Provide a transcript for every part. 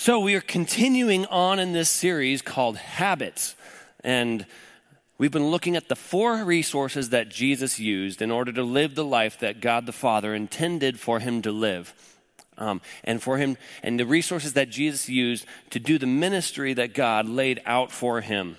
So, we are continuing on in this series called Habits. And we've been looking at the four resources that Jesus used in order to live the life that God the Father intended for him to live. Um, and for him, and the resources that Jesus used to do the ministry that God laid out for him.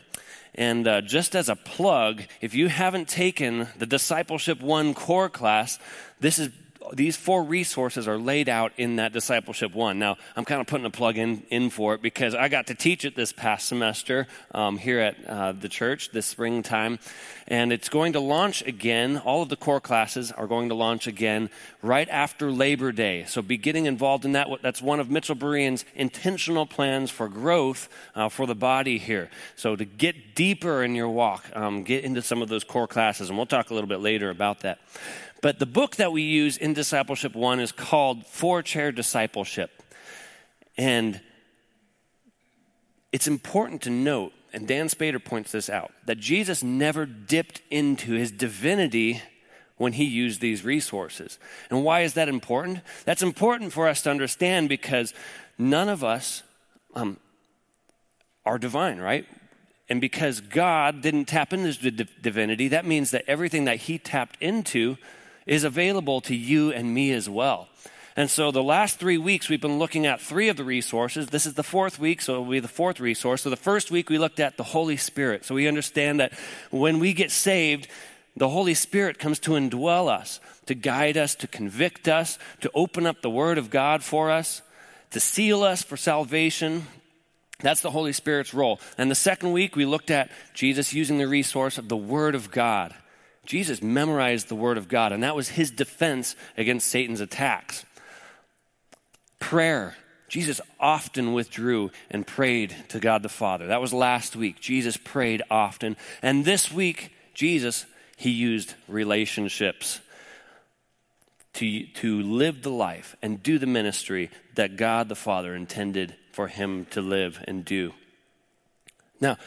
And uh, just as a plug, if you haven't taken the Discipleship 1 core class, this is these four resources are laid out in that discipleship one. Now, I'm kind of putting a plug in, in for it because I got to teach it this past semester um, here at uh, the church this springtime. And it's going to launch again. All of the core classes are going to launch again right after Labor Day. So be getting involved in that. That's one of Mitchell Berean's intentional plans for growth uh, for the body here. So to get deeper in your walk, um, get into some of those core classes. And we'll talk a little bit later about that. But the book that we use in Discipleship 1 is called Four Chair Discipleship. And it's important to note, and Dann Spader points this out, that Jesus never dipped into his divinity when he used these resources. And why is that important? That's important for us to understand because none of us um, are divine, right? And because God didn't tap into his divinity, that means that everything that he tapped into is available to you and me as well. And so the last three weeks, we've been looking at three of the resources. This is the fourth week, so it will be the fourth resource. So the first week, we looked at the Holy Spirit. So we understand that when we get saved, the Holy Spirit comes to indwell us, to guide us, to convict us, to open up the Word of God for us, to seal us for salvation. That's the Holy Spirit's role. And the second week, we looked at Jesus using the resource of the Word of God Jesus memorized the Word of God, and that was his defense against Satan's attacks. Prayer. Jesus often withdrew and prayed to God the Father. That was last week. Jesus prayed often. And this week, Jesus, he used relationships to, to live the life and do the ministry that God the Father intended for him to live and do. Now,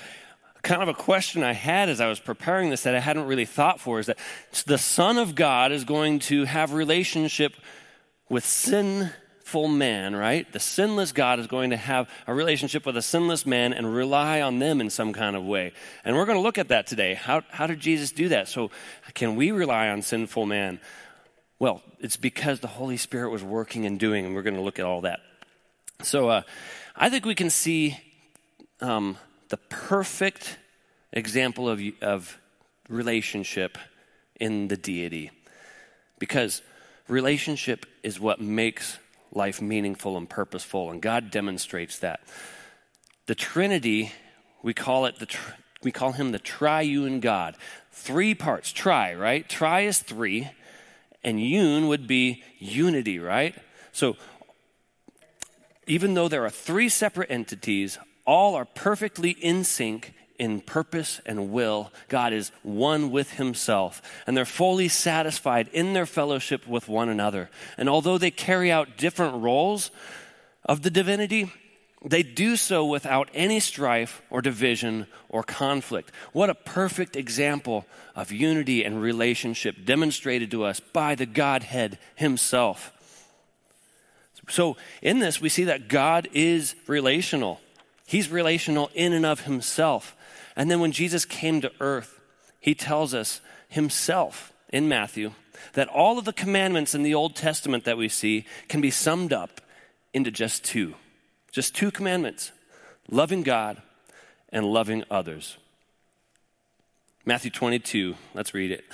kind of a question I had as I was preparing this that I hadn't really thought for is that the Son of God is going to have relationship with sinful man, right? The sinless God is going to have a relationship with a sinless man and rely on them in some kind of way. And we're going to look at that today. How, how did Jesus do that? So, can we rely on sinful man? Well, it's because the Holy Spirit was working and doing, and we're going to look at all that. So, uh, I think we can see um, the perfect example of, of relationship in the deity. Because relationship is what makes life meaningful and purposeful, and God demonstrates that. The Trinity, we call it the we call him the triune God. Three parts, tri, right? Tri is three, and un would be unity, right? So even though there are three separate entities, all are perfectly in sync in purpose and will. God is one with Himself, and they're fully satisfied in their fellowship with one another. And although they carry out different roles of the divinity, they do so without any strife or division or conflict. What a perfect example of unity and relationship demonstrated to us by the Godhead Himself. So, in this, we see that God is relational. He's relational in and of himself. And then when Jesus came to earth, he tells us himself in Matthew that all of the commandments in the Old Testament that we see can be summed up into just two. Just two commandments loving God and loving others. Matthew 22, let's read it.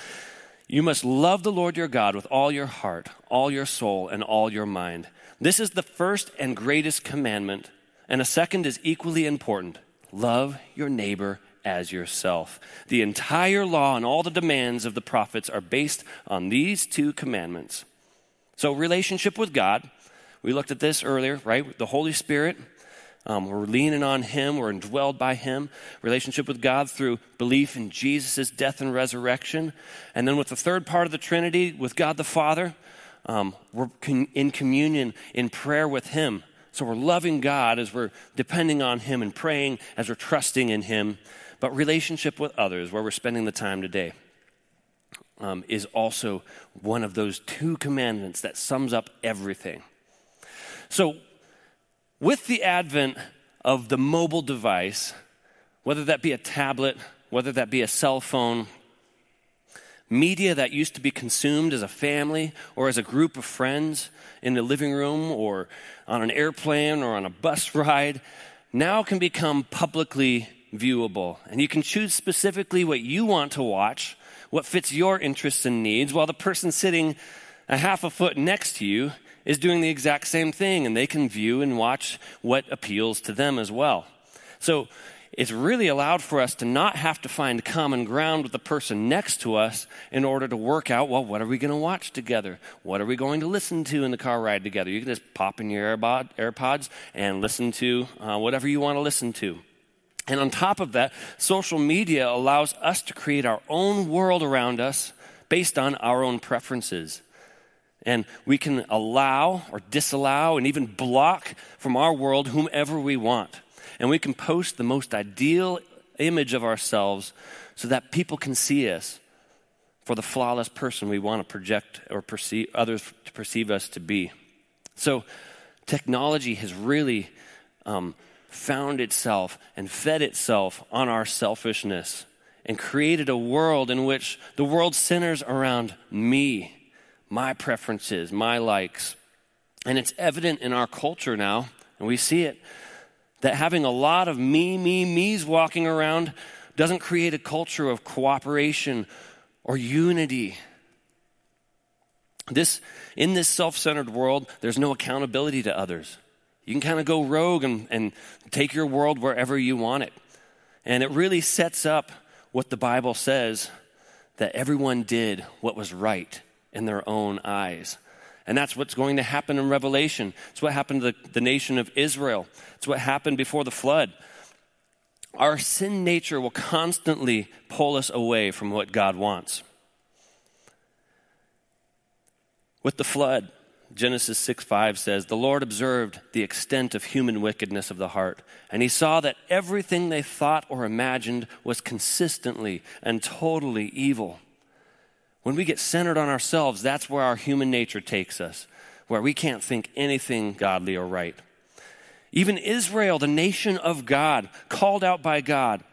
You must love the Lord your God with all your heart, all your soul, and all your mind. This is the first and greatest commandment. And a second is equally important love your neighbor as yourself. The entire law and all the demands of the prophets are based on these two commandments. So, relationship with God, we looked at this earlier, right? The Holy Spirit, um, we're leaning on Him, we're indwelled by Him. Relationship with God through belief in Jesus' death and resurrection. And then with the third part of the Trinity, with God the Father, um, we're in communion, in prayer with Him. So we're loving God as we're depending on Him and praying as we're trusting in Him. But relationship with others, where we're spending the time today, um, is also one of those two commandments that sums up everything. So with the advent of the mobile device, whether that be a tablet, whether that be a cell phone, media that used to be consumed as a family or as a group of friends in the living room or on an airplane or on a bus ride now can become publicly viewable. And you can choose specifically what you want to watch, what fits your interests and needs, while the person sitting a half a foot next to you is doing the exact same thing, and they can view and watch what appeals to them as well. So it's really allowed for us to not have to find common ground with the person next to us in order to work out, well, what are we going to watch together? What are we going to listen to in the car ride together? You can just pop in your AirPods and listen to uh, whatever you want to listen to. And on top of that, social media allows us to create our own world around us based on our own preferences. And we can allow or disallow and even block from our world whomever we want. And we can post the most ideal image of ourselves so that people can see us for the flawless person we want to project or perceive others to perceive us to be. So technology has really um, found itself and fed itself on our selfishness and created a world in which the world centers around me my preferences, my likes. And it's evident in our culture now, and we see it, that having a lot of me, me, me's walking around doesn't create a culture of cooperation or unity. This, in this self centered world, there's no accountability to others. You can kind of go rogue and, and take your world wherever you want it. And it really sets up what the Bible says that everyone did what was right in their own eyes. And that's what's going to happen in Revelation. It's what happened to the, the nation of Israel. It's what happened before the flood. Our sin nature will constantly pull us away from what God wants. With the flood, Genesis 6 5 says, The Lord observed the extent of human wickedness of the heart, and he saw that everything they thought or imagined was consistently and totally evil. When we get centered on ourselves, that's where our human nature takes us, where we can't think anything godly or right. Even Israel, the nation of God, called out by God,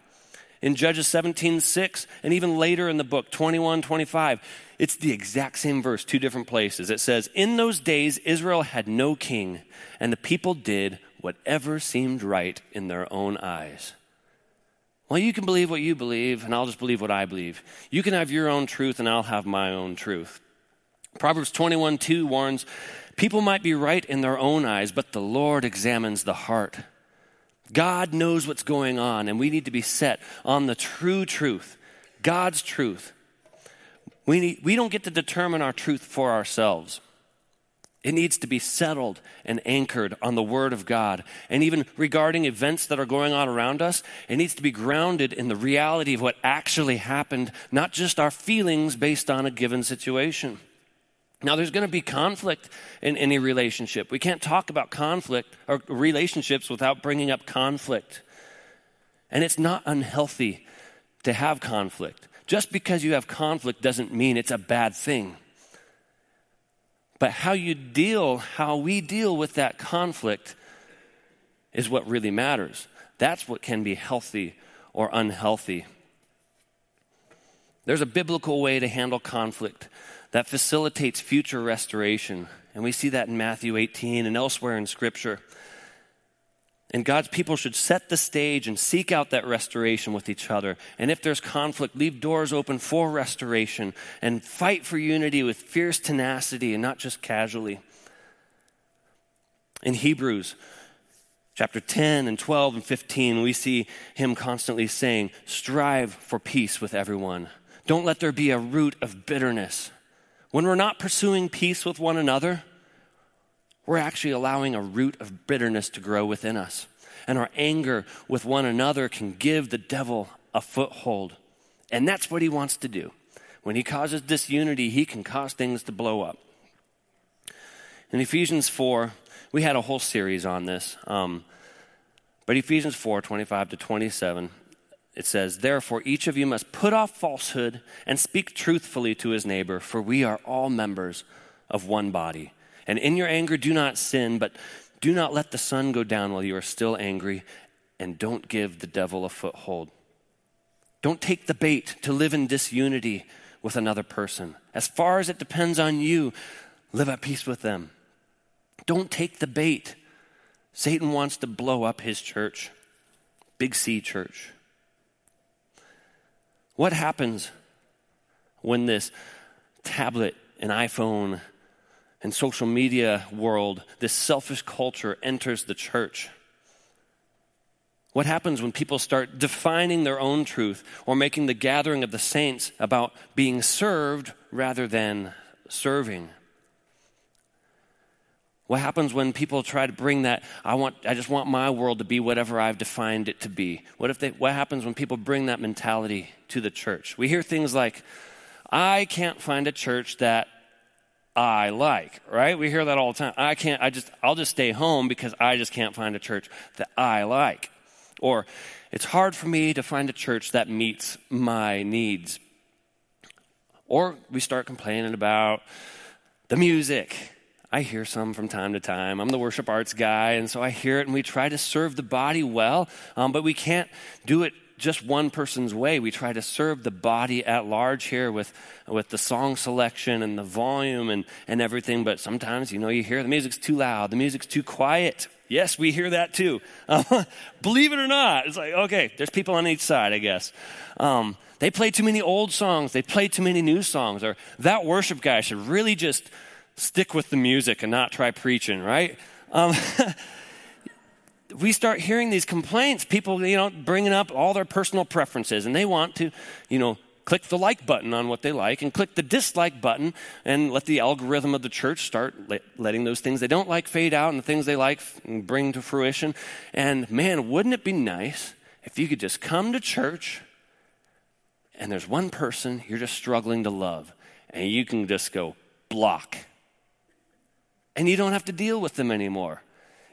in Judges 17 6, and even later in the book, 21 25, it's the exact same verse, two different places. It says, In those days, Israel had no king, and the people did whatever seemed right in their own eyes. Well, you can believe what you believe, and I'll just believe what I believe. You can have your own truth, and I'll have my own truth. Proverbs 21 2 warns people might be right in their own eyes, but the Lord examines the heart. God knows what's going on, and we need to be set on the true truth, God's truth. We, need, we don't get to determine our truth for ourselves. It needs to be settled and anchored on the Word of God. And even regarding events that are going on around us, it needs to be grounded in the reality of what actually happened, not just our feelings based on a given situation. Now, there's going to be conflict in any relationship. We can't talk about conflict or relationships without bringing up conflict. And it's not unhealthy to have conflict. Just because you have conflict doesn't mean it's a bad thing. But how you deal, how we deal with that conflict is what really matters. That's what can be healthy or unhealthy. There's a biblical way to handle conflict that facilitates future restoration. And we see that in Matthew 18 and elsewhere in Scripture. And God's people should set the stage and seek out that restoration with each other. And if there's conflict, leave doors open for restoration and fight for unity with fierce tenacity and not just casually. In Hebrews chapter 10 and 12 and 15, we see him constantly saying, Strive for peace with everyone. Don't let there be a root of bitterness. When we're not pursuing peace with one another, we're actually allowing a root of bitterness to grow within us. And our anger with one another can give the devil a foothold. And that's what he wants to do. When he causes disunity, he can cause things to blow up. In Ephesians 4, we had a whole series on this. Um, but Ephesians 4 25 to 27, it says, Therefore, each of you must put off falsehood and speak truthfully to his neighbor, for we are all members of one body. And in your anger, do not sin, but Do not let the sun go down while you are still angry, and don't give the devil a foothold. Don't take the bait to live in disunity with another person. As far as it depends on you, live at peace with them. Don't take the bait. Satan wants to blow up his church, Big C church. What happens when this tablet and iPhone and social media world, this selfish culture enters the church? What happens when people start defining their own truth or making the gathering of the saints about being served rather than serving? What happens when people try to bring that I want I just want my world to be whatever I've defined it to be? What if they what happens when people bring that mentality to the church? We hear things like I can't find a church that I like, right? We hear that all the time. I can't I just I'll just stay home because I just can't find a church that I like. Or it's hard for me to find a church that meets my needs. Or we start complaining about the music I hear some from time to time. I'm the worship arts guy, and so I hear it, and we try to serve the body well, um, but we can't do it just one person's way. We try to serve the body at large here with, with the song selection and the volume and, and everything, but sometimes, you know, you hear the music's too loud, the music's too quiet. Yes, we hear that too. Uh, believe it or not, it's like, okay, there's people on each side, I guess. Um, they play too many old songs, they play too many new songs, or that worship guy should really just stick with the music and not try preaching, right? Um, we start hearing these complaints, people, you know, bringing up all their personal preferences, and they want to, you know, click the like button on what they like and click the dislike button and let the algorithm of the church start letting those things they don't like fade out and the things they like bring to fruition. And man, wouldn't it be nice if you could just come to church and there's one person you're just struggling to love and you can just go block and you don't have to deal with them anymore.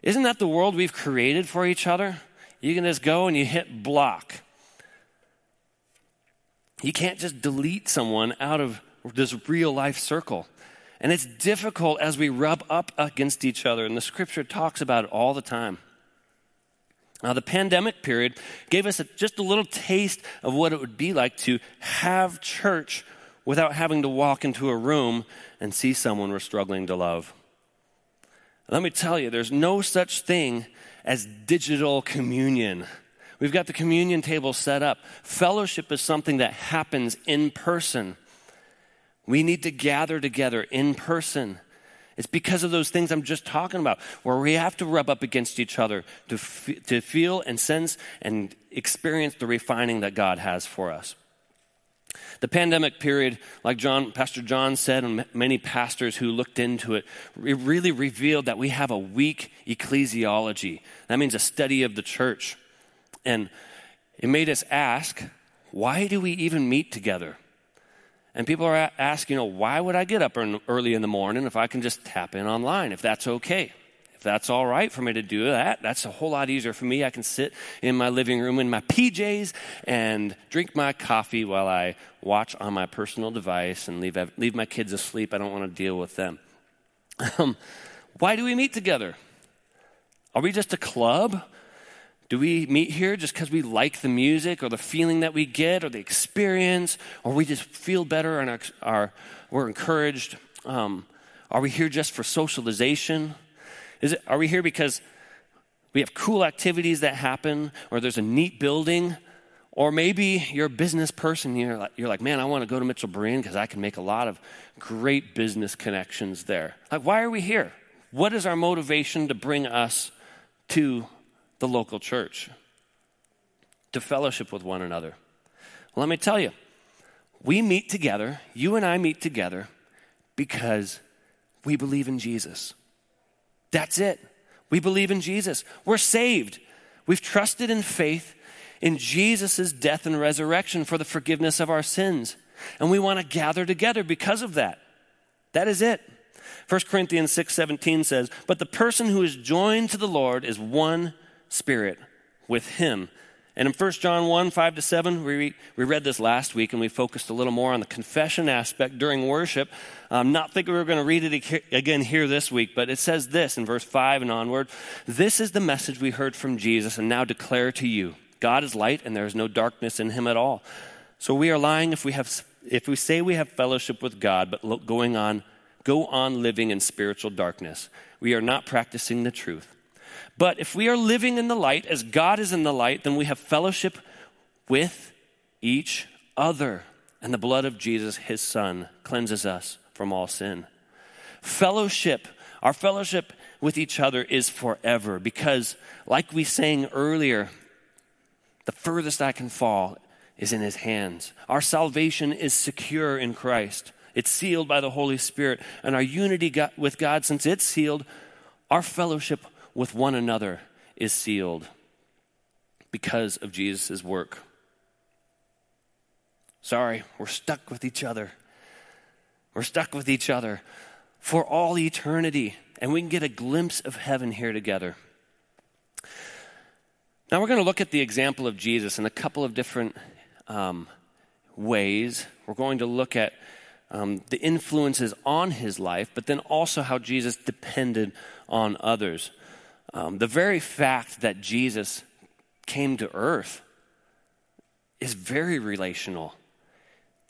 Isn't that the world we've created for each other? You can just go and you hit block. You can't just delete someone out of this real life circle. And it's difficult as we rub up against each other, and the scripture talks about it all the time. Now, the pandemic period gave us a, just a little taste of what it would be like to have church without having to walk into a room and see someone we're struggling to love. Let me tell you, there's no such thing as digital communion. We've got the communion table set up. Fellowship is something that happens in person. We need to gather together in person. It's because of those things I'm just talking about, where we have to rub up against each other to, f- to feel and sense and experience the refining that God has for us. The pandemic period, like John, Pastor John said, and many pastors who looked into it, it really revealed that we have a weak ecclesiology. That means a study of the church. And it made us ask, why do we even meet together? And people are asking, you know, why would I get up early in the morning if I can just tap in online, if that's okay? That's all right for me to do that, that's a whole lot easier for me. I can sit in my living room in my PJs and drink my coffee while I watch on my personal device and leave, leave my kids asleep. I don't want to deal with them. Um, why do we meet together? Are we just a club? Do we meet here just because we like the music or the feeling that we get or the experience, or we just feel better and are, we're encouraged? Um, are we here just for socialization? Is it, are we here because we have cool activities that happen, or there's a neat building, or maybe you're a business person. You're like, you're like man, I want to go to Mitchell Berean because I can make a lot of great business connections there. Like, why are we here? What is our motivation to bring us to the local church? To fellowship with one another? Well, let me tell you, we meet together, you and I meet together because we believe in Jesus. That's it. We believe in Jesus. We're saved. We've trusted in faith in Jesus' death and resurrection for the forgiveness of our sins. And we want to gather together because of that. That is it. 1 Corinthians 6:17 says, "But the person who is joined to the Lord is one spirit with him. And in 1 John 1 5 to 7, we, we read this last week and we focused a little more on the confession aspect during worship. I'm not thinking we are going to read it again here this week, but it says this in verse 5 and onward This is the message we heard from Jesus and now declare to you God is light and there is no darkness in him at all. So we are lying if we, have, if we say we have fellowship with God, but going on, go on living in spiritual darkness. We are not practicing the truth. But if we are living in the light as God is in the light, then we have fellowship with each other. And the blood of Jesus, his son, cleanses us from all sin. Fellowship, our fellowship with each other is forever because, like we sang earlier, the furthest I can fall is in his hands. Our salvation is secure in Christ. It's sealed by the Holy Spirit. And our unity with God, since it's sealed, our fellowship with one another is sealed because of Jesus' work. Sorry, we're stuck with each other. We're stuck with each other for all eternity, and we can get a glimpse of heaven here together. Now, we're going to look at the example of Jesus in a couple of different um, ways. We're going to look at um, the influences on his life, but then also how Jesus depended on others. Um, the very fact that Jesus came to earth is very relational.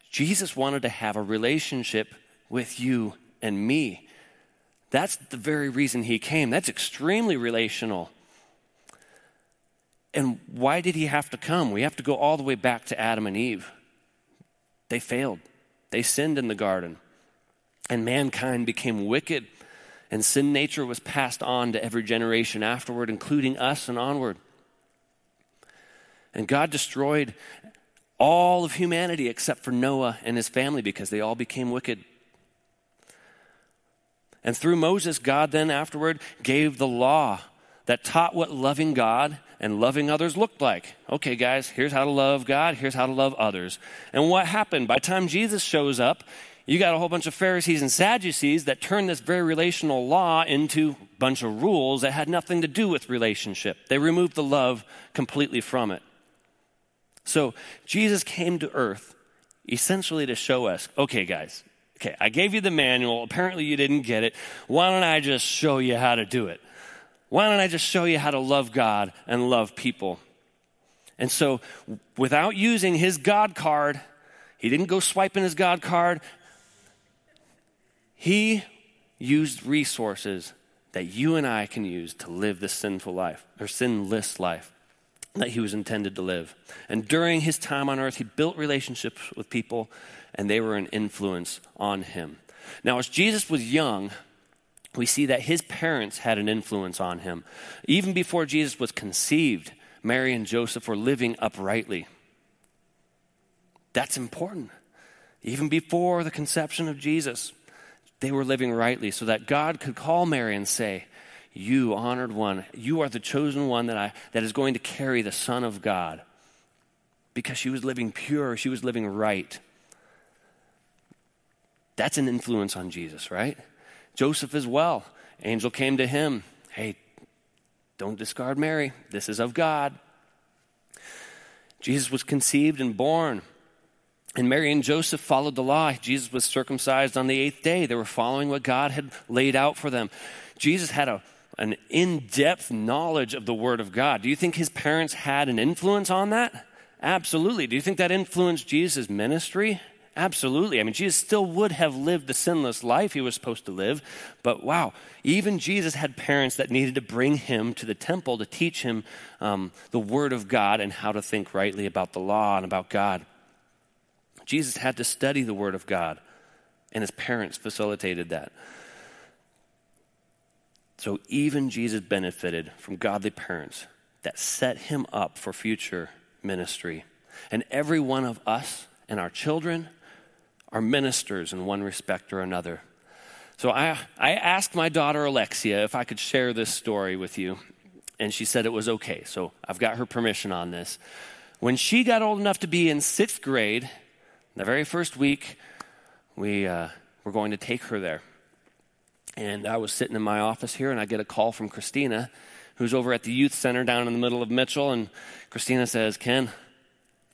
Jesus wanted to have a relationship with you and me. That's the very reason he came. That's extremely relational. And why did he have to come? We have to go all the way back to Adam and Eve. They failed, they sinned in the garden, and mankind became wicked and sin nature was passed on to every generation afterward, including us and onward. And God destroyed all of humanity except for Noah and his family because they all became wicked. And through Moses, God then afterward gave the law that taught what loving God and loving others looked like. Okay, guys, here's how to love God, here's how to love others. And what happened? By the time Jesus shows up, you got a whole bunch of Pharisees and Sadducees that turned this very relational law into a bunch of rules that had nothing to do with relationship. They removed the love completely from it. So Jesus came to earth essentially to show us okay, guys, okay, I gave you the manual. Apparently you didn't get it. Why don't I just show you how to do it? Why don't I just show you how to love God and love people? And so, without using his God card, he didn't go swiping his God card he used resources that you and I can use to live this sinful life or sinless life that he was intended to live. And during his time on earth, he built relationships with people and they were an influence on him. Now, as Jesus was young, we see that his parents had an influence on him. Even before Jesus was conceived, Mary and Joseph were living uprightly. That's important. Even before the conception of Jesus, they were living rightly so that God could call Mary and say, You, honored one, you are the chosen one that, I, that is going to carry the Son of God. Because she was living pure, she was living right. That's an influence on Jesus, right? Joseph as well. Angel came to him. Hey, don't discard Mary. This is of God. Jesus was conceived and born and Mary and Joseph followed the law. Jesus was circumcised on the eighth day. They were following what God had laid out for them. Jesus had a, an in depth knowledge of the Word of God. Do you think his parents had an influence on that? Absolutely. Do you think that influenced Jesus' ministry? Absolutely. I mean, Jesus still would have lived the sinless life he was supposed to live, but wow, even Jesus had parents that needed to bring him to the temple to teach him um, the Word of God and how to think rightly about the law and about God. Jesus had to study the Word of God, and his parents facilitated that. So even Jesus benefited from godly parents that set him up for future ministry. And every one of us and our children are ministers in one respect or another. So I, I asked my daughter Alexia if I could share this story with you, and she said it was okay. So I've got her permission on this. When she got old enough to be in sixth grade, the very first week, we uh, were going to take her there. And I was sitting in my office here, and I get a call from Christina who's over at the youth center down in the middle of Mitchell. And Christina says, Ken,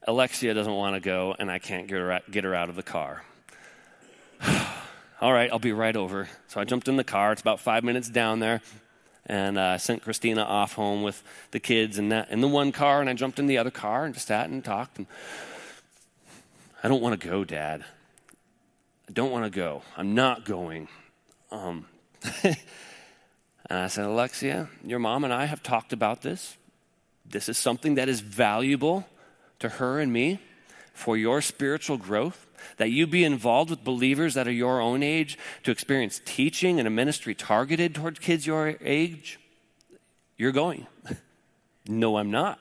Alexia doesn't want to go, and I can't get her, out, get her out of the car. All right, I'll be right over. So I jumped in the car. It's about five minutes down there. And I uh, sent Christina off home with the kids in, that, in the one car, and I jumped in the other car and just sat and talked. And I don't want to go, Dad. I don't want to go. I'm not going. Um, and I said, Alexia, your mom and I have talked about this. This is something that is valuable to her and me for your spiritual growth, that you be involved with believers that are your own age to experience teaching and a ministry targeted towards kids your age, you're going. no, I'm not.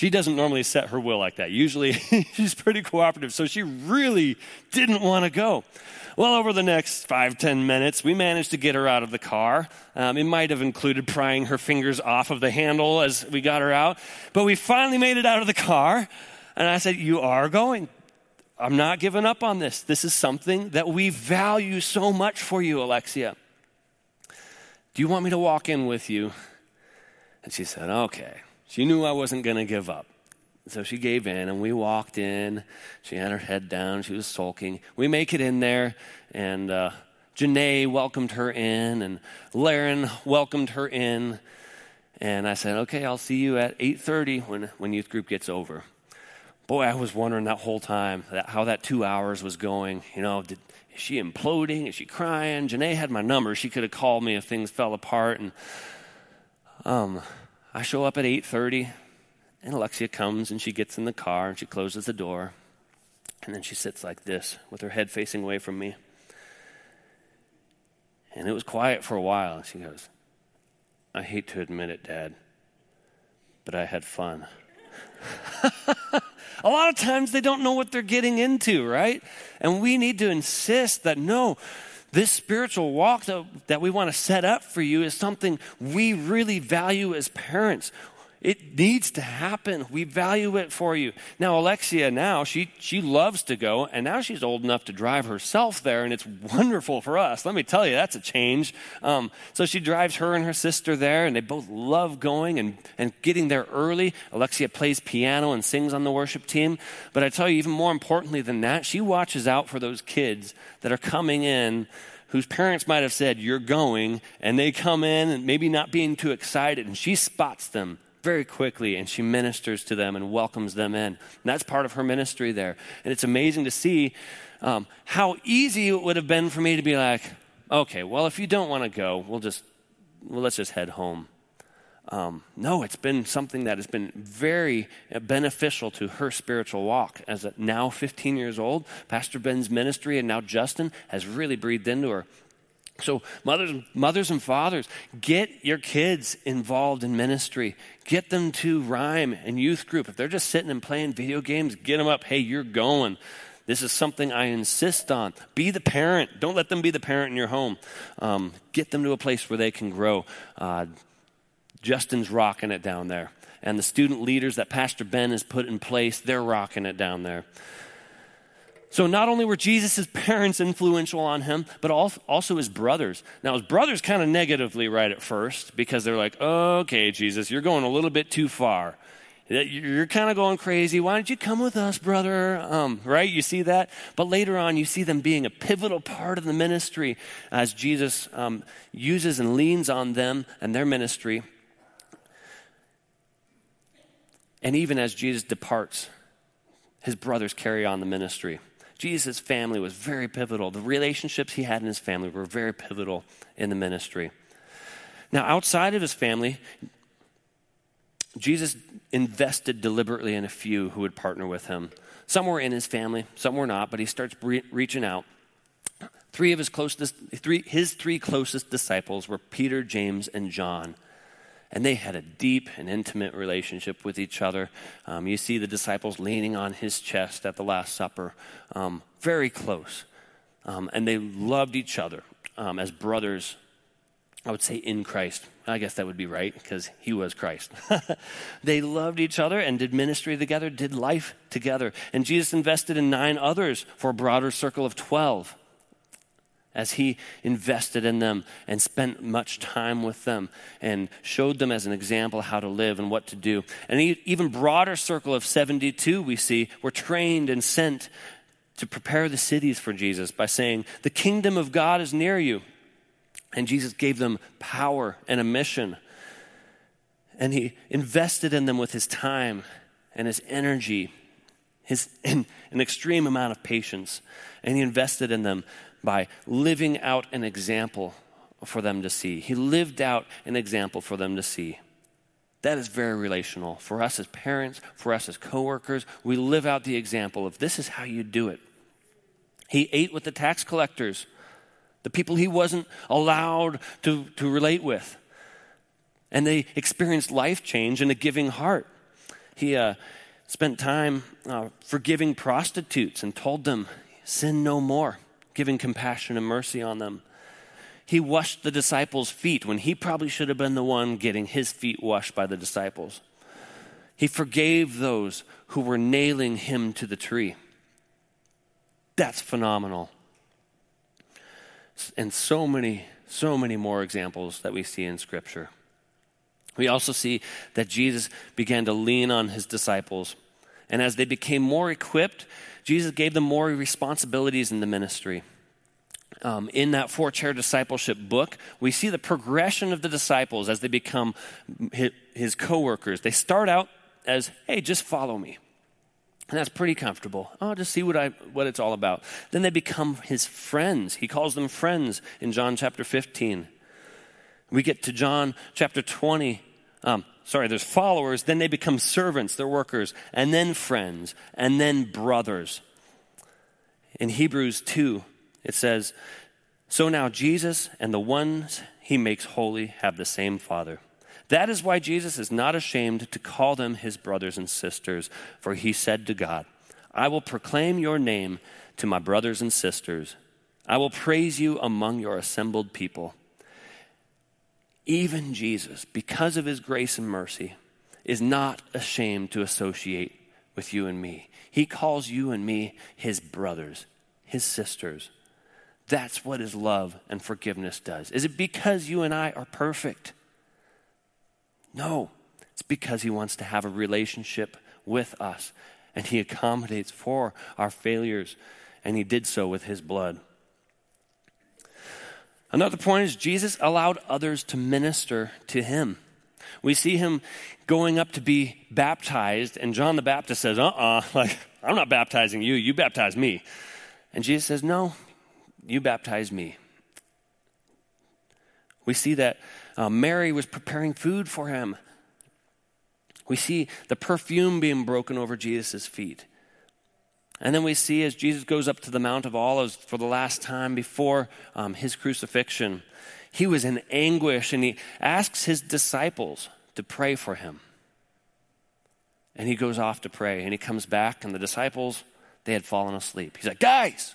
She doesn't normally set her will like that. Usually she's pretty cooperative, so she really didn't want to go. Well, over the next five, ten minutes, we managed to get her out of the car. Um, it might have included prying her fingers off of the handle as we got her out, but we finally made it out of the car. And I said, You are going. I'm not giving up on this. This is something that we value so much for you, Alexia. Do you want me to walk in with you? And she said, Okay. She knew I wasn't going to give up. So she gave in, and we walked in. She had her head down. She was sulking. We make it in there, and uh, Janae welcomed her in, and Laren welcomed her in. And I said, "Okay, I'll see you at 8:30 when when youth group gets over." Boy, I was wondering that whole time that, how that two hours was going. You know, did, is she imploding? Is she crying? Janae had my number. She could have called me if things fell apart. And um, I show up at 8:30 and Alexia comes and she gets in the car and she closes the door. And then she sits like this with her head facing away from me. And it was quiet for a while. And she goes, I hate to admit it, Dad, but I had fun. a lot of times they don't know what they're getting into, right? And we need to insist that no, this spiritual walk that, that we want to set up for you is something we really value as parents. It needs to happen. We value it for you. Now, Alexia, now she, she loves to go, and now she's old enough to drive herself there, and it's wonderful for us. Let me tell you, that's a change. Um, so she drives her and her sister there, and they both love going and, and getting there early. Alexia plays piano and sings on the worship team. But I tell you, even more importantly than that, she watches out for those kids that are coming in whose parents might have said, You're going, and they come in and maybe not being too excited, and she spots them very quickly and she ministers to them and welcomes them in. And that's part of her ministry there. And it's amazing to see um, how easy it would have been for me to be like, okay, well, if you don't want to go, we'll just, well, let's just head home. Um, no, it's been something that has been very beneficial to her spiritual walk. As a now 15 years old, Pastor Ben's ministry and now Justin has really breathed into her. So, mothers, mothers and fathers, get your kids involved in ministry. Get them to rhyme and youth group. If they're just sitting and playing video games, get them up. Hey, you're going. This is something I insist on. Be the parent. Don't let them be the parent in your home. Um, get them to a place where they can grow. Uh, Justin's rocking it down there. And the student leaders that Pastor Ben has put in place, they're rocking it down there. So not only were Jesus' parents influential on him, but also his brothers. Now, his brothers kind of negatively right at first because they're like, okay, Jesus, you're going a little bit too far. You're kind of going crazy. Why don't you come with us, brother? Um, right? You see that? But later on, you see them being a pivotal part of the ministry as Jesus um, uses and leans on them and their ministry. And even as Jesus departs, his brothers carry on the ministry. Jesus' family was very pivotal. The relationships he had in his family were very pivotal in the ministry. Now, outside of his family, Jesus invested deliberately in a few who would partner with him. Some were in his family, some were not, but he starts re- reaching out. Three of his closest, three, his three closest disciples were Peter, James, and John and they had a deep and intimate relationship with each other. Um, you see the disciples leaning on his chest at the Last Supper, um, very close. Um, and they loved each other um, as brothers, I would say, in Christ. I guess that would be right because he was Christ. they loved each other and did ministry together, did life together. And Jesus invested in nine others for a broader circle of 12. As he invested in them and spent much time with them and showed them as an example how to live and what to do. And an even broader circle of 72 we see were trained and sent to prepare the cities for Jesus by saying, The kingdom of God is near you. And Jesus gave them power and a mission. And he invested in them with his time and his energy, his, an extreme amount of patience. And he invested in them by living out an example for them to see. He lived out an example for them to see. That is very relational. For us as parents, for us as coworkers, we live out the example of this is how you do it. He ate with the tax collectors, the people he wasn't allowed to, to relate with. And they experienced life change and a giving heart. He uh, spent time uh, forgiving prostitutes and told them, sin no more giving compassion and mercy on them. He washed the disciples' feet when he probably should have been the one getting his feet washed by the disciples. He forgave those who were nailing him to the tree. That's phenomenal. And so many, so many more examples that we see in Scripture. We also see that Jesus began to lean on his disciples. And as they became more equipped, Jesus gave them more responsibilities in the ministry. Um, in that four chair discipleship book, we see the progression of the disciples as they become his, his co workers. They start out as, hey, just follow me. And that's pretty comfortable. Oh, just see what, I, what it's all about. Then they become his friends. He calls them friends in John chapter 15. We get to John chapter 20. Um, sorry, there's followers, then they become servants, they're workers, and then friends, and then brothers. In Hebrews 2, it says, So now Jesus and the ones he makes holy have the same Father. That is why Jesus is not ashamed to call them his brothers and sisters, for he said to God, I will proclaim your name to my brothers and sisters. I will praise you among your assembled people. Even Jesus, because of his grace and mercy, is not ashamed to associate with you and me. He calls you and me his brothers, his sisters. That's what his love and forgiveness does. Is it because you and I are perfect? No, it's because he wants to have a relationship with us and he accommodates for our failures, and he did so with his blood. Another point is Jesus allowed others to minister to him. We see him going up to be baptized, and John the Baptist says, Uh uh-uh, uh like, I'm not baptizing you, you baptize me. And Jesus says, No, you baptize me. We see that uh, Mary was preparing food for him. We see the perfume being broken over Jesus' feet. And then we see as Jesus goes up to the Mount of Olives for the last time before um, his crucifixion, he was in anguish and he asks his disciples to pray for him. And he goes off to pray and he comes back, and the disciples, they had fallen asleep. He's like, Guys,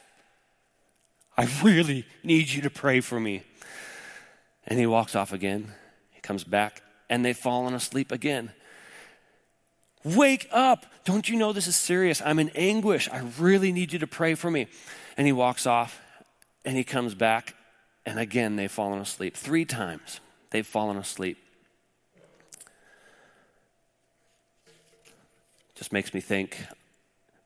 I really need you to pray for me. And he walks off again. He comes back, and they've fallen asleep again. Wake up. Don't you know this is serious? I'm in anguish. I really need you to pray for me. And he walks off and he comes back, and again they've fallen asleep. Three times they've fallen asleep. Just makes me think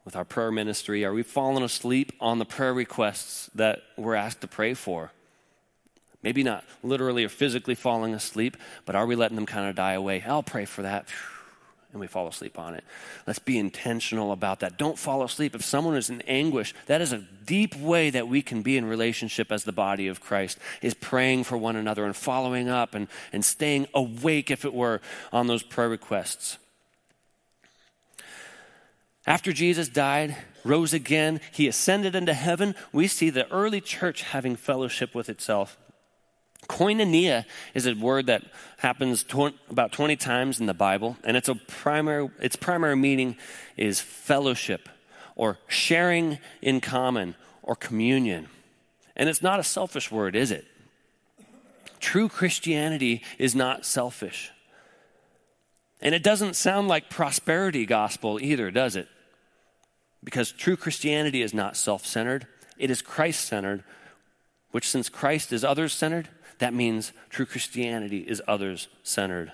with our prayer ministry are we falling asleep on the prayer requests that we're asked to pray for? Maybe not literally or physically falling asleep, but are we letting them kind of die away? I'll pray for that and we fall asleep on it. Let's be intentional about that. Don't fall asleep. If someone is in anguish, that is a deep way that we can be in relationship as the body of Christ, is praying for one another and following up and, and staying awake, if it were, on those prayer requests. After Jesus died, rose again, he ascended into heaven, we see the early church having fellowship with itself. Koinonia is a word that happens about 20 times in the Bible, and it's a primary, its primary meaning is fellowship or sharing in common or communion. And it's not a selfish word, is it? True Christianity is not selfish. And it doesn't sound like prosperity gospel either, does it? Because true Christianity is not self centered, it is Christ centered which, since Christ is others centered, that means true Christianity is others centered.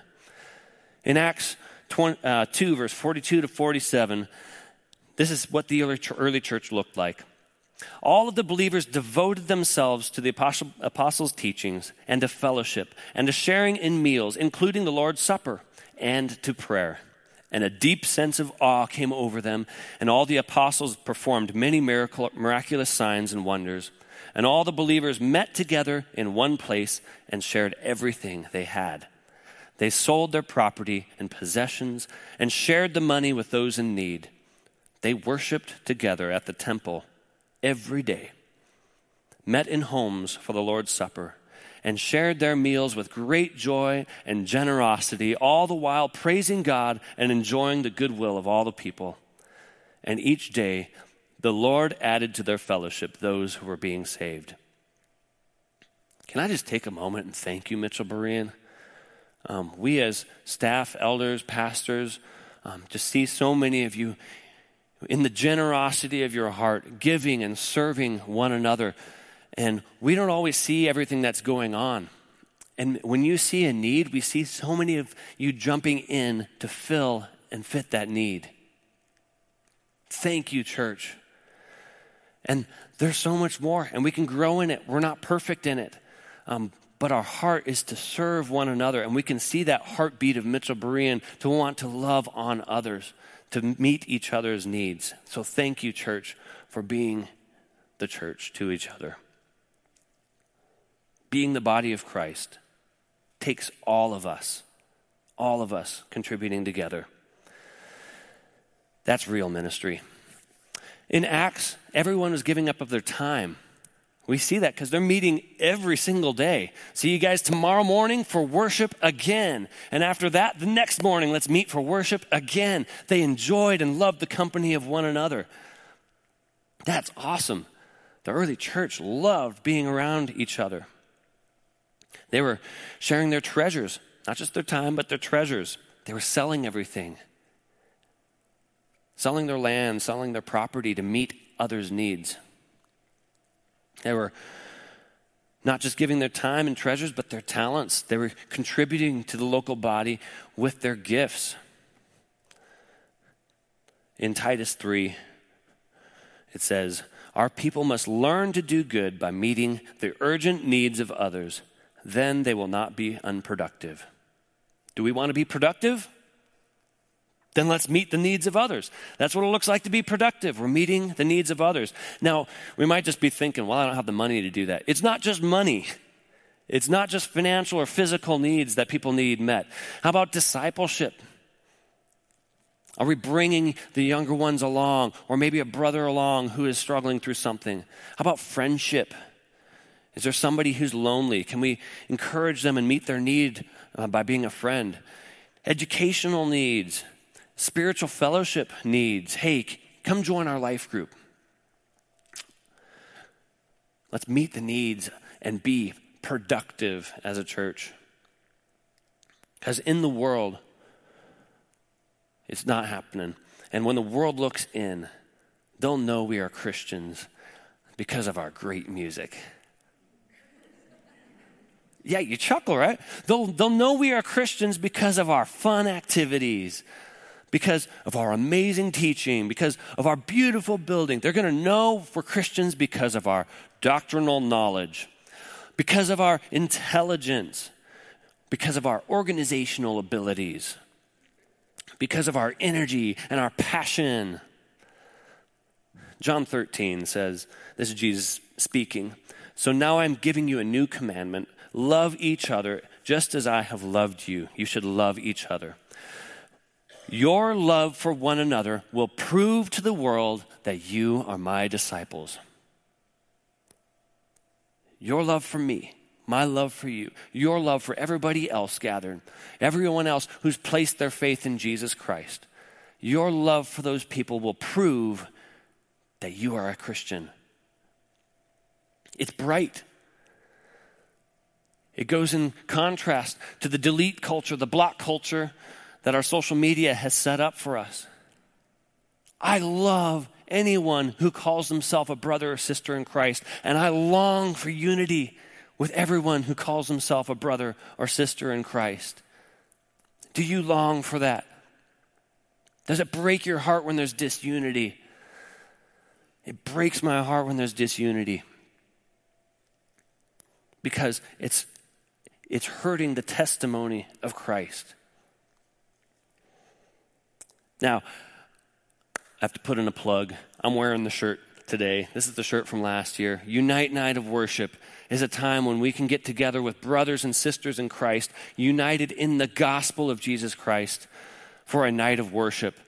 In Acts 20, uh, 2, verse 42 to 47, this is what the early church looked like. All of the believers devoted themselves to the apostle, apostles' teachings and to fellowship and to sharing in meals, including the Lord's Supper, and to prayer. And a deep sense of awe came over them, and all the apostles performed many miracle, miraculous signs and wonders. And all the believers met together in one place and shared everything they had. They sold their property and possessions and shared the money with those in need. They worshiped together at the temple every day, met in homes for the Lord's Supper, and shared their meals with great joy and generosity, all the while praising God and enjoying the goodwill of all the people. And each day, the Lord added to their fellowship those who were being saved. Can I just take a moment and thank you, Mitchell Berean? Um, we, as staff, elders, pastors, um, just see so many of you in the generosity of your heart, giving and serving one another. And we don't always see everything that's going on. And when you see a need, we see so many of you jumping in to fill and fit that need. Thank you, church. And there's so much more, and we can grow in it. We're not perfect in it. Um, but our heart is to serve one another, and we can see that heartbeat of Mitchell Berean to want to love on others to meet each other's needs. So thank you, church, for being the church to each other. Being the body of Christ takes all of us, all of us contributing together. That's real ministry. In Acts, everyone was giving up of their time we see that because they're meeting every single day. See you guys tomorrow morning for worship again. And after that, the next morning, let's meet for worship again. They enjoyed and loved the company of one another. That's awesome. The early church loved being around each other. They were sharing their treasures, not just their time, but their treasures. They were selling everything, selling their land, selling their property to meet others' needs. They were not just giving their time and treasures, but their talents. They were contributing to the local body with their gifts. In Titus 3, it says, Our people must learn to do good by meeting the urgent needs of others. Then they will not be unproductive. Do we want to be productive? Then let's meet the needs of others. That's what it looks like to be productive. We're meeting the needs of others. Now, we might just be thinking, well, I don't have the money to do that. It's not just money. It's not just financial or physical needs that people need met. How about discipleship? Are we bringing the younger ones along, or maybe a brother along who is struggling through something? How about friendship? Is there somebody who's lonely? Can we encourage them and meet their need uh, by being a friend? Educational needs spiritual fellowship needs. Hey, come join our life group. Let's meet the needs and be productive as a church. Because in the world, it's not happening. And when the world looks in, they'll know we are Christians because of our great music. Yeah, you chuckle, right? They'll, they'll know we are Christians because of our fun activities, because of our amazing teaching, because of our beautiful building. They're going to know we're Christians because of our doctrinal knowledge, because of our intelligence, because of our organizational abilities, because of our energy and our passion. John 13 says, This is Jesus speaking. So now I'm giving you a new commandment love each other just as I have loved you. You should love each other. Your love for one another will prove to the world that you are my disciples. Your love for me, my love for you, your love for everybody else gathered, everyone else who's placed their faith in Jesus Christ, your love for those people will prove that you are a Christian. It's bright. It goes in contrast to the delete culture, the block culture, that our social media has set up for us. I love anyone who calls himself a brother or sister in Christ, and I long for unity with everyone who calls himself a brother or sister in Christ. Do you long for that? Does it break your heart when there's disunity? It breaks my heart when there's disunity because it's, it's hurting the testimony of Christ. Now, I have to put in a plug. I'm wearing the shirt today. This is the shirt from last year. Unite Night of Worship is a time when we can get together with brothers and sisters in Christ, united in the gospel of Jesus Christ for a night of worship.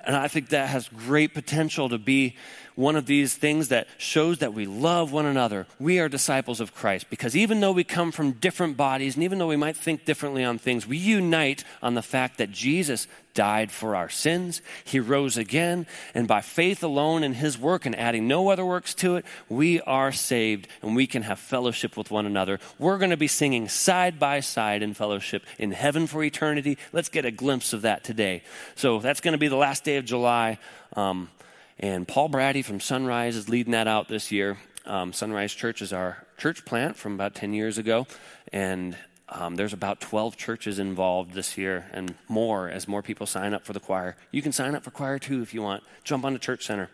And I think that has great potential to be one of these things that shows that we love one another. We are disciples of Christ because even though we come from different bodies and even though we might think differently on things, we unite on the fact that Jesus died for our sins. He rose again. And by faith alone in his work and adding no other works to it, we are saved and we can have fellowship with one another. We're going to be singing side by side in fellowship in heaven for eternity. Let's get a glimpse of that today. So that's going to be the last day of July. Um, and Paul Brady from Sunrise is leading that out this year. Um, Sunrise Church is our church plant from about 10 years ago. And um, there's about 12 churches involved this year and more as more people sign up for the choir. You can sign up for choir too if you want. Jump on the church center.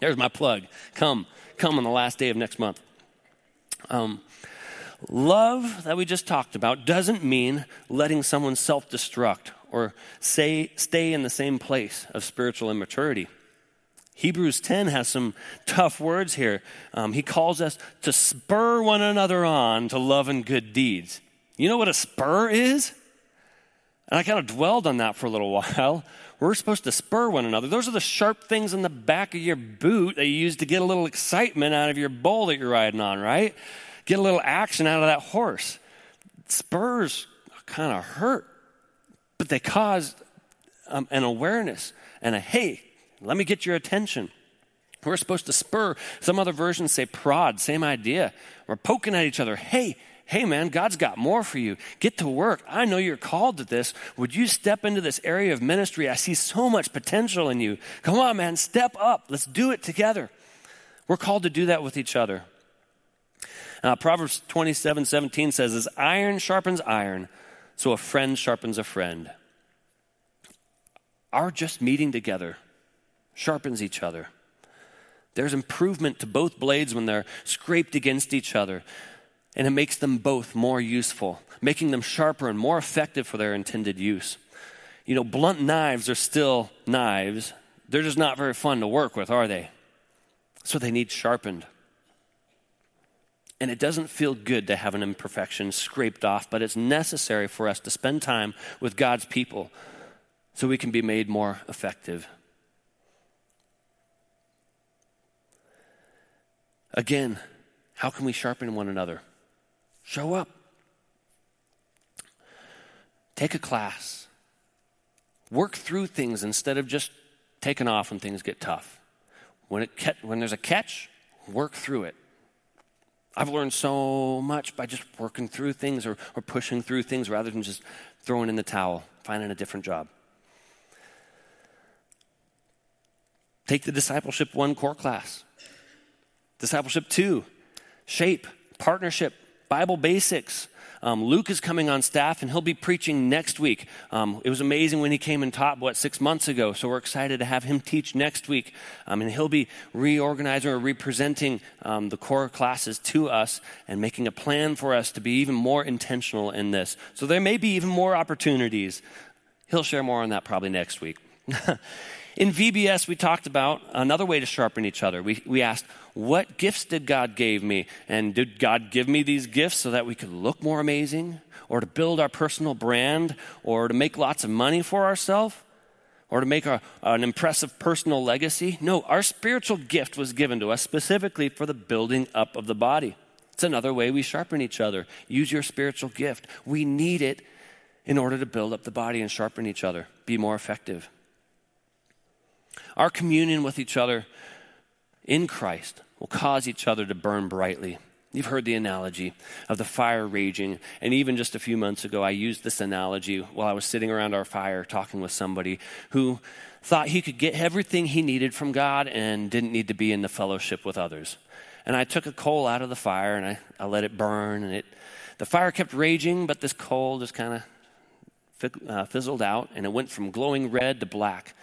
There's my plug. Come, come on the last day of next month. Um, love that we just talked about doesn't mean letting someone self destruct or say, stay in the same place of spiritual immaturity. Hebrews 10 has some tough words here. Um, he calls us to spur one another on to love and good deeds. You know what a spur is? And I kind of dwelled on that for a little while. We're supposed to spur one another. Those are the sharp things in the back of your boot that you use to get a little excitement out of your bull that you're riding on, right? Get a little action out of that horse. Spurs kind of hurt, but they cause um, an awareness and a hey, let me get your attention. We're supposed to spur. Some other versions say prod, same idea. We're poking at each other. Hey, hey, man, God's got more for you. Get to work. I know you're called to this. Would you step into this area of ministry? I see so much potential in you. Come on, man, step up. Let's do it together. We're called to do that with each other. Uh, Proverbs 27 17 says, As iron sharpens iron, so a friend sharpens a friend. Our just meeting together sharpens each other. There's improvement to both blades when they're scraped against each other, and it makes them both more useful, making them sharper and more effective for their intended use. You know, blunt knives are still knives. They're just not very fun to work with, are they? So they need sharpened. And it doesn't feel good to have an imperfection scraped off, but it's necessary for us to spend time with God's people so we can be made more effective. Again, how can we sharpen one another? Show up. Take a class. Work through things instead of just taking off when things get tough. When, it, when there's a catch, work through it. I've learned so much by just working through things or, or pushing through things rather than just throwing in the towel, finding a different job. Take the Discipleship 1 core class. Discipleship two, shape, partnership, Bible basics. Um, Luke is coming on staff and he'll be preaching next week. Um, it was amazing when he came and taught, what, six months ago. So we're excited to have him teach next week. Um, and he'll be reorganizing or representing um, the core classes to us and making a plan for us to be even more intentional in this. So there may be even more opportunities. He'll share more on that probably next week. In VBS, we talked about another way to sharpen each other. We, we asked, What gifts did God give me? And did God give me these gifts so that we could look more amazing? Or to build our personal brand? Or to make lots of money for ourselves? Or to make an impressive personal legacy? No, our spiritual gift was given to us specifically for the building up of the body. It's another way we sharpen each other. Use your spiritual gift. We need it in order to build up the body and sharpen each other, be more effective. Our communion with each other in Christ will cause each other to burn brightly. You've heard the analogy of the fire raging. And even just a few months ago, I used this analogy while I was sitting around our fire talking with somebody who thought he could get everything he needed from God and didn't need to be in the fellowship with others. And I took a coal out of the fire and I, I let it burn. And it, the fire kept raging, but this coal just kind of uh, fizzled out and it went from glowing red to black.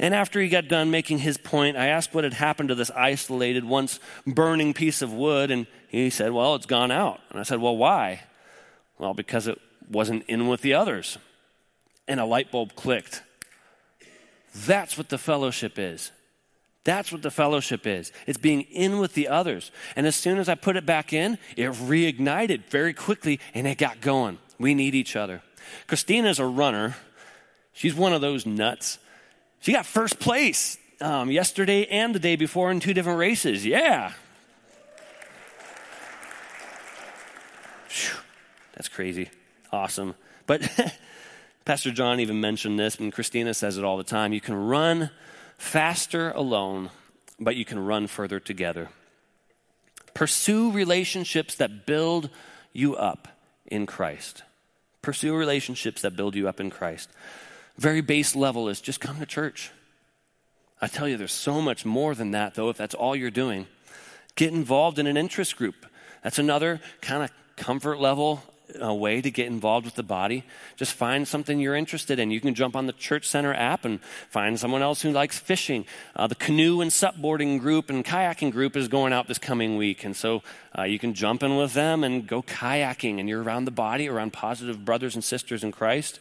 And after he got done making his point, I asked what had happened to this isolated, once burning piece of wood, and he said, Well, it's gone out. And I said, Well, why? Well, because it wasn't in with the others. And a light bulb clicked. That's what the fellowship is. That's what the fellowship is. It's being in with the others. And as soon as I put it back in, it reignited very quickly and it got going. We need each other. Christina's a runner. She's one of those nuts she got first place um, yesterday and the day before in two different races. Yeah. Whew, that's crazy. Awesome. But Pastor John even mentioned this, and Christina says it all the time. You can run faster alone, but you can run further together. Pursue relationships that build you up in Christ. Pursue relationships that build you up in Christ very base level is just come to church. I tell you, there's so much more than that, though, if that's all you're doing. Get involved in an interest group. That's another kind of comfort level uh, way to get involved with the body. Just find something you're interested in. You can jump on the Church Center app and find someone else who likes fishing. Uh, the canoe and supboarding group and kayaking group is going out this coming week. And so uh, you can jump in with them and go kayaking, and you're around the body, around positive brothers and sisters in Christ.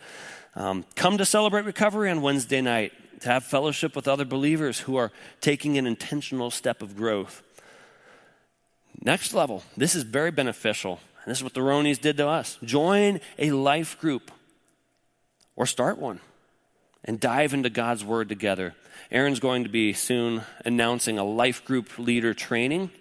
Um, come to celebrate recovery on Wednesday night to have fellowship with other believers who are taking an intentional step of growth. Next level, this is very beneficial. And this is what the Ronies did to us. Join a life group or start one and dive into God's Word together. Aaron's going to be soon announcing a life group leader training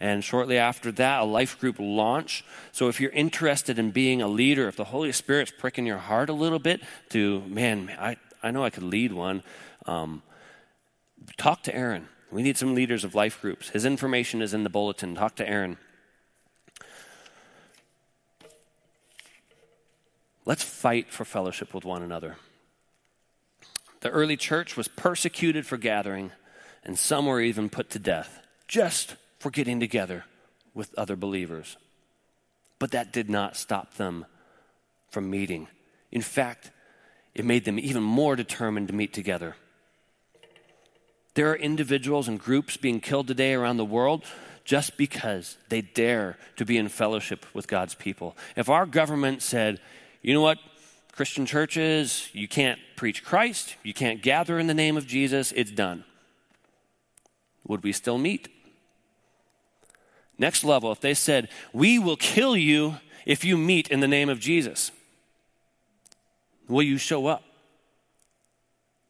and shortly after that, a life group launch. So if you're interested in being a leader, if the Holy Spirit's pricking your heart a little bit to, man, I, I know I could lead one, um, talk to Aaron. We need some leaders of life groups. His information is in the bulletin. Talk to Aaron. Let's fight for fellowship with one another. The early church was persecuted for gathering, and some were even put to death just for getting together with other believers. But that did not stop them from meeting. In fact, it made them even more determined to meet together. There are individuals and groups being killed today around the world just because they dare to be in fellowship with God's people. If our government said, you know what, Christian churches, you can't preach Christ, you can't gather in the name of Jesus, it's done. Would we still meet? Next level, if they said, We will kill you if you meet in the name of Jesus, will you show up?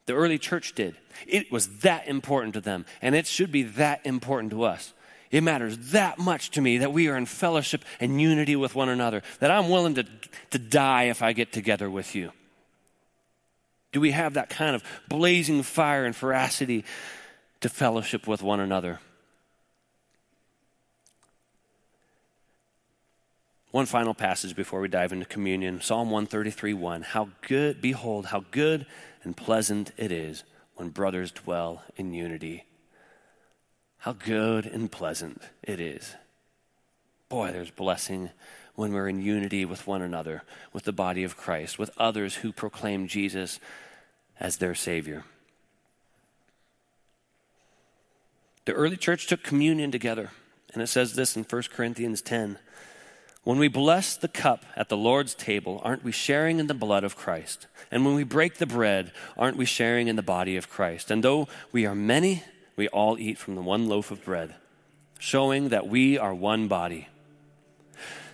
The early church did. It was that important to them, and it should be that important to us. It matters that much to me that we are in fellowship and unity with one another, that I'm willing to, to die if I get together with you. Do we have that kind of blazing fire and veracity to fellowship with one another? One final passage before we dive into communion Psalm 133 1. How good, behold, how good and pleasant it is when brothers dwell in unity. How good and pleasant it is. Boy, there's blessing when we're in unity with one another, with the body of Christ, with others who proclaim Jesus as their Savior. The early church took communion together, and it says this in 1 Corinthians 10 when we bless the cup at the Lord's table, aren't we sharing in the blood of Christ? And when we break the bread, aren't we sharing in the body of Christ? And though we are many, we all eat from the one loaf of bread, showing that we are one body.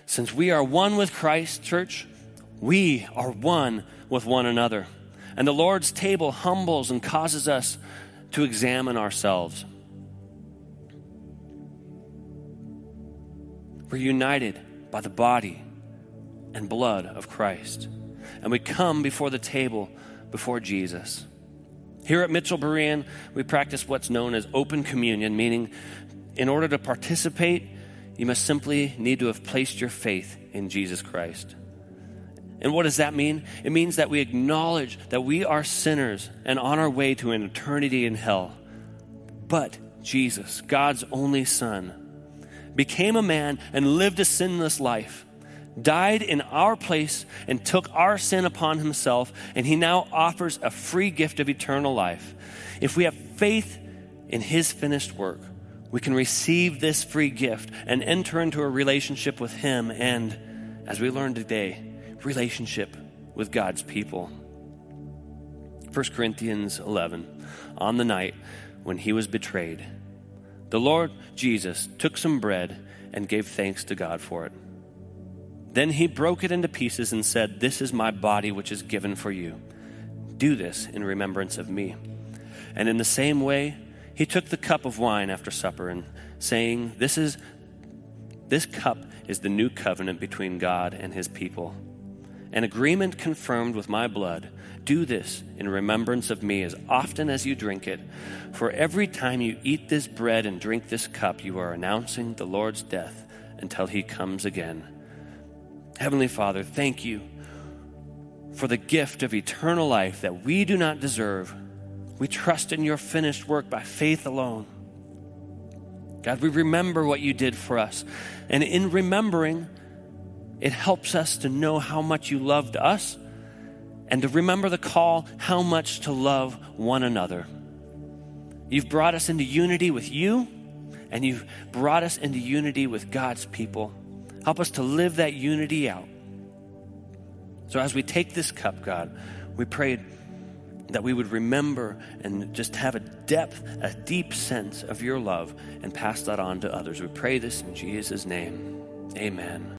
Since we are one with Christ, church, we are one with one another. And the Lord's table humbles and causes us to examine ourselves. We're united by the body and blood of Christ. And we come before the table before Jesus. Here at Mitchell Berean, we practice what's known as open communion, meaning in order to participate, You must simply need to have placed your faith in Jesus Christ. And what does that mean? It means that we acknowledge that we are sinners and on our way to an eternity in hell. But Jesus, God's only Son, became a man and lived a sinless life, died in our place, and took our sin upon himself, and he now offers a free gift of eternal life. If we have faith in his finished work, we can receive this free gift and enter into a relationship with him and, as we learned today, relationship with God's people. 1 Corinthians 11, on the night when he was betrayed, the Lord Jesus took some bread and gave thanks to God for it. Then he broke it into pieces and said, This is my body, which is given for you. Do this in remembrance of me. And in the same way, he took the cup of wine after supper and saying, This is this cup is the new covenant between God and his people an agreement confirmed with my blood. Do this in remembrance of me as often as you drink it. For every time you eat this bread and drink this cup, you are announcing the Lord's death until he comes again. Heavenly Father, thank you for the gift of eternal life that we do not deserve. We trust in your finished work by faith alone. God, we remember what you did for us. And in remembering, it helps us to know how much you loved us and to remember the call how much to love one another. You've brought us into unity with you, and you've brought us into unity with God's people. Help us to live that unity out. So, as we take this cup, God, we pray that we would remember and just have a depth, a deep sense of your love and pass that on to others. We pray this in Jesus' name. Amen.